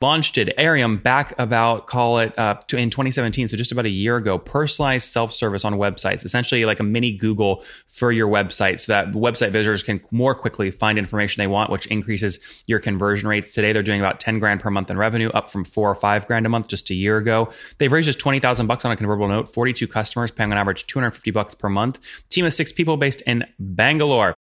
launched it Arium back about call it uh, to, in 2017 so just about a year ago personalized self-service on websites essentially like a mini google for your website so that website visitors can more quickly find information they want which increases your conversion rates. Today they're doing about 10 grand per month in revenue up from four or five grand a month just a year ago. They've raised just 20000 bucks on a convertible note 42 customers paying on average 250 bucks per month. Team of six people based in bangalore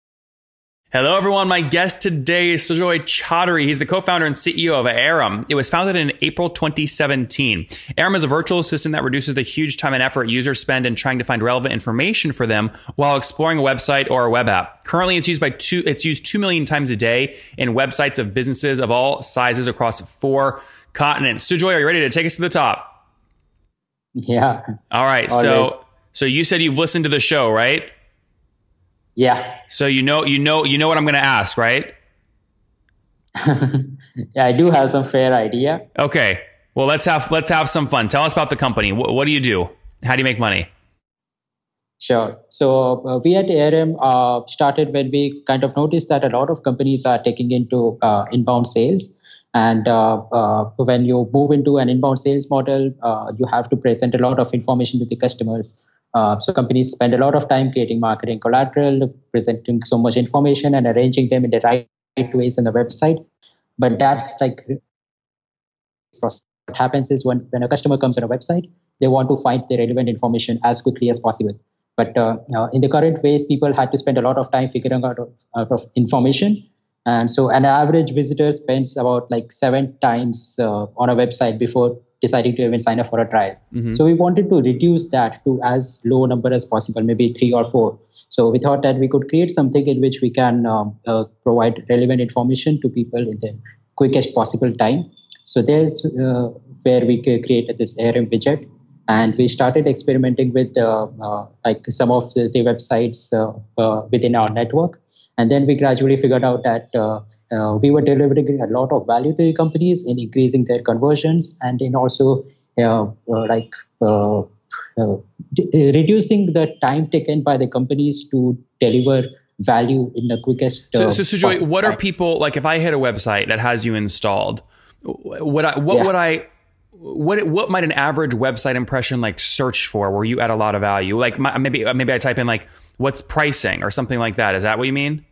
Hello, everyone. My guest today is Sujoy Chaudhary. He's the co-founder and CEO of Aram. It was founded in April 2017. Aram is a virtual assistant that reduces the huge time and effort users spend in trying to find relevant information for them while exploring a website or a web app. Currently, it's used by two, it's used 2 million times a day in websites of businesses of all sizes across four continents. Sujoy, are you ready to take us to the top? Yeah. All right. Always. So, so you said you've listened to the show, right? Yeah. So you know, you know, you know what I'm going to ask, right? yeah, I do have some fair idea. Okay. Well, let's have let's have some fun. Tell us about the company. What, what do you do? How do you make money? Sure. So uh, we at Arium uh, started when we kind of noticed that a lot of companies are taking into uh, inbound sales. And uh, uh, when you move into an inbound sales model, uh, you have to present a lot of information to the customers. Uh, so companies spend a lot of time creating marketing collateral, presenting so much information, and arranging them in the right ways on the website. But that's like what happens is when, when a customer comes on a website, they want to find the relevant information as quickly as possible. But uh, uh, in the current ways, people had to spend a lot of time figuring out, out of information. And so an average visitor spends about like seven times uh, on a website before deciding to even sign up for a trial. Mm-hmm. So we wanted to reduce that to as low number as possible, maybe three or four. So we thought that we could create something in which we can um, uh, provide relevant information to people in the quickest possible time. So there's uh, where we created this Arium widget, and we started experimenting with uh, uh like some of the, the websites uh, uh, within our network and then we gradually figured out that uh, uh, we were delivering a lot of value to the companies in increasing their conversions and in also uh, uh like uh, uh, d- reducing the time taken by the companies to deliver value in the quickest. so, so Sujoy, what are people like? If I hit a website that has you installed, what I, what yeah. would I what what might an average website impression like search for where you add a lot of value? Like my, maybe maybe I type in like what's pricing or something like that. Is that what you mean?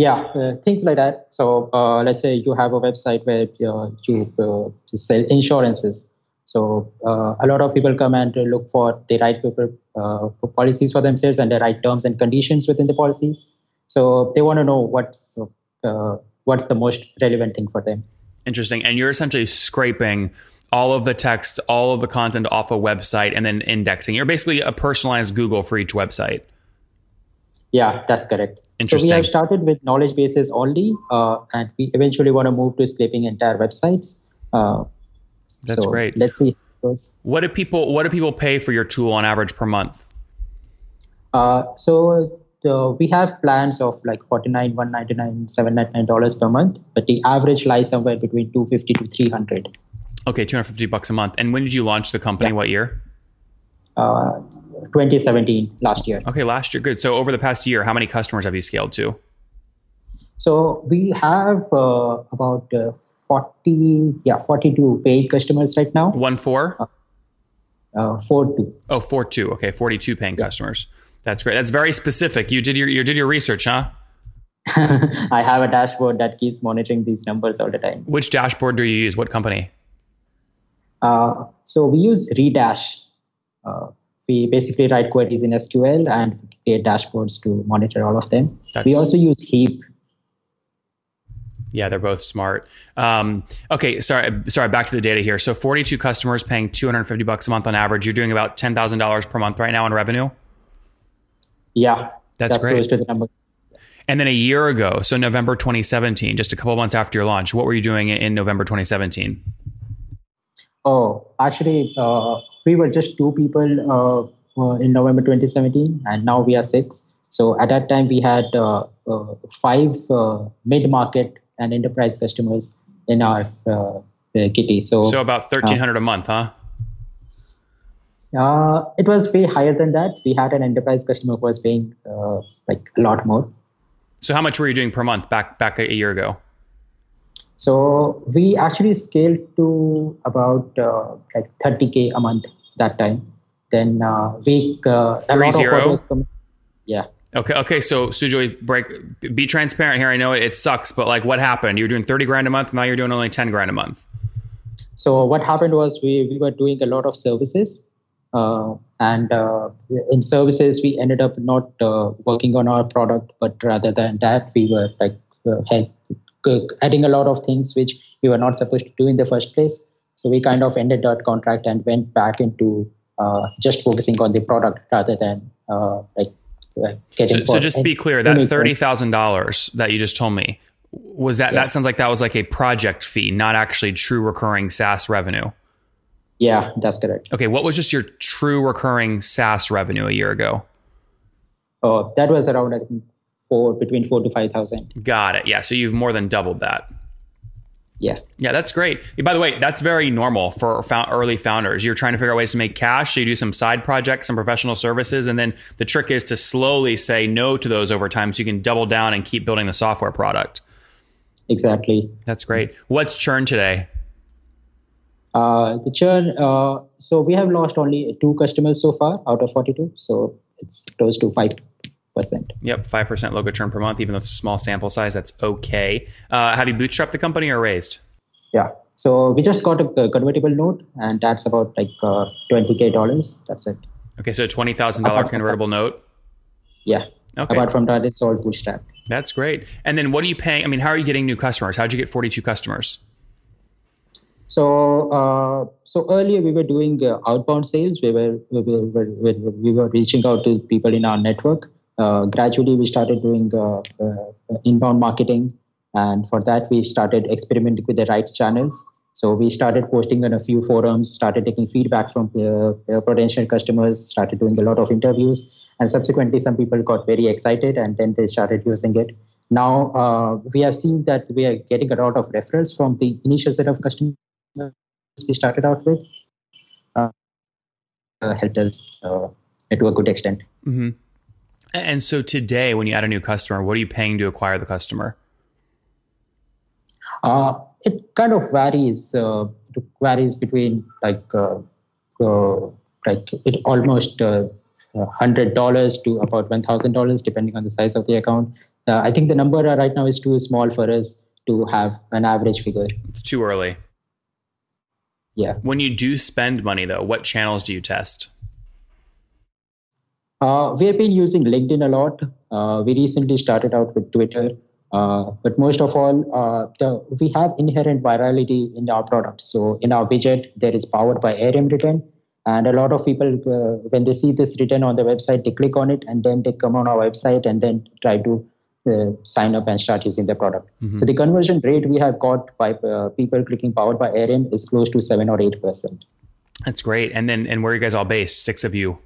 Yeah, uh, things like that. So uh, let's say you have a website where uh, you, uh, sell insurances. So uh, a lot of people come and look for the right paper, uh, policies for themselves and the right terms and conditions within the policies. So they want to know what's what's the most relevant thing for them. Interesting. And you're essentially scraping all of the text, all of the content off a website, and then indexing. You're basically a personalized Google for each website. Yeah, that's correct. Interesting. So we have started with knowledge bases only, uh, and we eventually want to move to scraping entire websites. Uh, that's so great. Let's see. What do people What do people pay for your tool on average per month? Uh, so the, we have plans of like 49 199 799 dollars per month but the average lies somewhere between 250 to 300 Okay, 250 bucks a month. And when did you launch the company? Yeah. What year? Uh, 2017, last year. Okay, last year. Good. So over the past year, how many customers have you scaled to? So we have uh, about uh, 40, yeah, 42 paid customers right now. One four? Uh, uh, four two. Oh, four two. Okay, 42 paying yeah. customers. That's great. That's very specific. You did your you did your research, huh? I have a dashboard that keeps monitoring these numbers all the time. Which dashboard do you use? What company? Uh, so we use Redash. Uh, we basically write queries in SQL and create dashboards to monitor all of them. That's, we also use Heap. Yeah, they're both smart. Um, okay, sorry, sorry. Back to the data here. So, forty-two customers paying two hundred fifty bucks a month on average. You're doing about ten thousand dollars per month right now in revenue. Yeah, that's, that's great. The and then a year ago, so November 2017, just a couple months after your launch, what were you doing in November 2017? Oh, actually, uh, we were just two people uh, uh, in November 2017, and now we are six. So at that time, we had uh, uh five uh, mid-market and enterprise customers in our kitty. So, so about 1300 a month, huh? Uh, it was way higher than that. We had an enterprise customer who was paying like a lot more. So how much were you doing per month back back a year ago? So we actually scaled to about uh, like 30k a month that time. Then uh, we uh, Three zero. Yeah. Okay. Okay. So Sujoy, break. Be transparent here. I know it sucks, but like, what happened? You were doing thirty grand a month. Now you're doing only ten grand a month. So what happened was we we were doing a lot of services, uh, and uh, in services we ended up not uh, working on our product, but rather than that we were like uh, adding a lot of things which we were not supposed to do in the first place. So we kind of ended that contract and went back into uh, just focusing on the product rather than uh, like uh, getting. So, so just be clear, that thirty thousand dollars that you just told me was that yeah. that sounds like that was like a project fee, not actually true recurring SaaS revenue. Yeah, that's correct. Okay, what was just your true recurring SaaS revenue a year ago? Oh, that was around I think four between four to five thousand. Got it. Yeah, so you've more than doubled that. Yeah. Yeah, that's great. By the way, that's very normal for early founders. You're trying to figure out ways to make cash. So you do some side projects, some professional services. And then the trick is to slowly say no to those over time so you can double down and keep building the software product. Exactly. That's great. What's churn today? Uh, the churn, uh, so we have lost only two customers so far out of 42. So it's close to 5 percent. Yep, five percent logo churn per month, even though it's a small sample size. That's okay. Uh, have you bootstrapped the company or raised? Yeah, so we just got a convertible note, and that's about like uh, twenty k dollars. That's it. Okay, so twenty thousand dollar convertible note. Yeah. Okay. Apart from that, it's all bootstrapped. That's great. And then what are you paying? I mean, how are you getting new customers? How did you get forty two customers? So, uh, so earlier we were doing uh, outbound sales. We were, we were we were reaching out to people in our network, uh, gradually we started doing uh, uh, inbound marketing. And for that we started experimenting with the right channels. So we started posting on a few forums started taking feedback from uh, potential customers started doing a lot of interviews. And subsequently some people got very excited and then they started using it. Now uh, we have seen that we are getting a lot of referrals from the initial set of customers we started out with. Uh, helped us to a good extent. Mm-hmm. And so today, when you add a new customer, what are you paying to acquire the customer? Uh, it kind of varies. Uh, it varies between like uh, uh like it almost uh, hundred dollars to about one thousand dollars, depending on the size of the account. Uh, I think the number right now is too small for us to have an average figure. It's too early. Yeah. When you do spend money, though, what channels do you test? Uh, we have been using LinkedIn a lot. Uh, we recently started out with Twitter. Uh, but most of all, uh, the, we have inherent virality in our product. So in our widget, there is powered by ARM written. And a lot of people, uh, when they see this written on the website, they click on it and then they come on our website and then try to uh, sign up and start using the product. Mm-hmm. So the conversion rate we have got by people clicking powered by ARM is close to seven or eight percent. That's great. And then, and where are you guys all based? Six of you.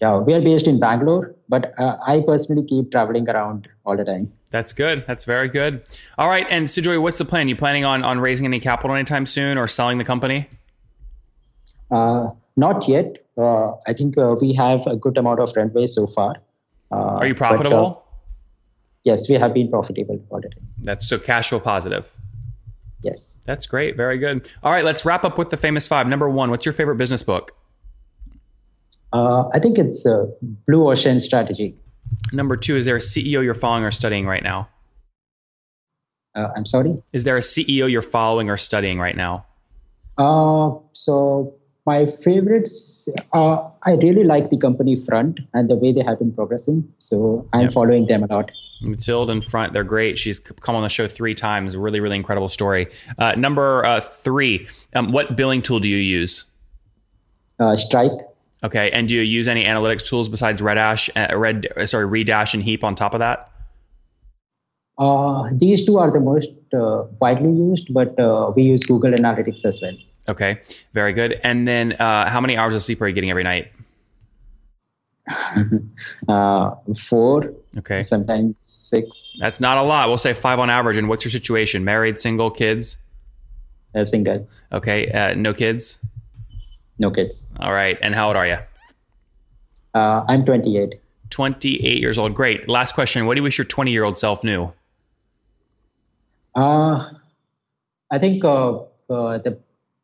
Yeah, we are based in Bangalore, but uh, I personally keep traveling around all the time. That's good. That's very good. All right, and Sujoy, what's the plan? You planning on on raising any capital anytime soon, or selling the company? Uh, not yet. Uh, I think uh, we have a good amount of runway so far. Uh, are you profitable? But, uh, yes, we have been profitable already. That's so cash flow positive. Yes. That's great. Very good. All right, let's wrap up with the famous five. Number one, what's your favorite business book? Uh, I think it's a blue ocean strategy. Number two, is there a CEO you're following or studying right now? Uh, I'm sorry? Is there a CEO you're following or studying right now? Uh, so my favorites, uh, I really like the company Front and the way they have been progressing. So I'm yep. following them a lot. Mathilde in front, they're great. She's come on the show three times. Really, really incredible story. Uh, number uh, three, um, what billing tool do you use? Uh, Stripe. Okay, and do you use any analytics tools besides Redash, uh, Red, sorry, Redash and Heap on top of that? Uh, these two are the most uh, widely used, but uh, we use Google Analytics as well. Okay, very good. And then, uh, how many hours of sleep are you getting every night? Uh, four. Okay. Sometimes six. That's not a lot. We'll say five on average. And what's your situation? Married, single, kids? single. Okay. no kids. No kids. All right. And how old are you? Uh, I'm 28. 28 years old. Great. Last question. What do you wish your 20 year old self knew? Uh, I think uh, uh, the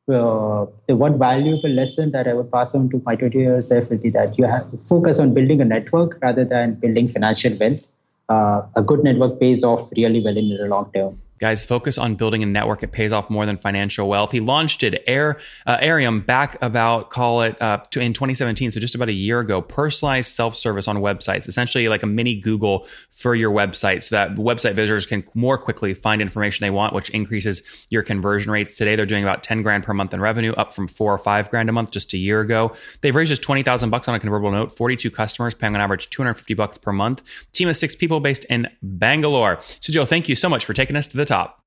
uh, the one valuable lesson that I would pass on to my 20 year old self would be that you have to focus on building a network rather than building financial wealth. Uh, a good network pays off really well in the long term. Guys, focus on building a network. It pays off more than financial wealth. He launched it, Air uh, Arium, back about call it uh, to, in 2017, so just about a year ago. Personalized self service on websites, essentially like a mini Google for your website, so that website visitors can more quickly find information they want, which increases your conversion rates. Today, they're doing about 10 grand per month in revenue, up from four or five grand a month just a year ago. They've raised just 20,000 bucks on a convertible note. 42 customers, paying on average 250 bucks per month. Team of six people based in Bangalore. Sujoy, thank you so much for taking us to the top.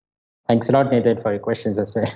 Thanks a lot, Nathan, for your questions as well.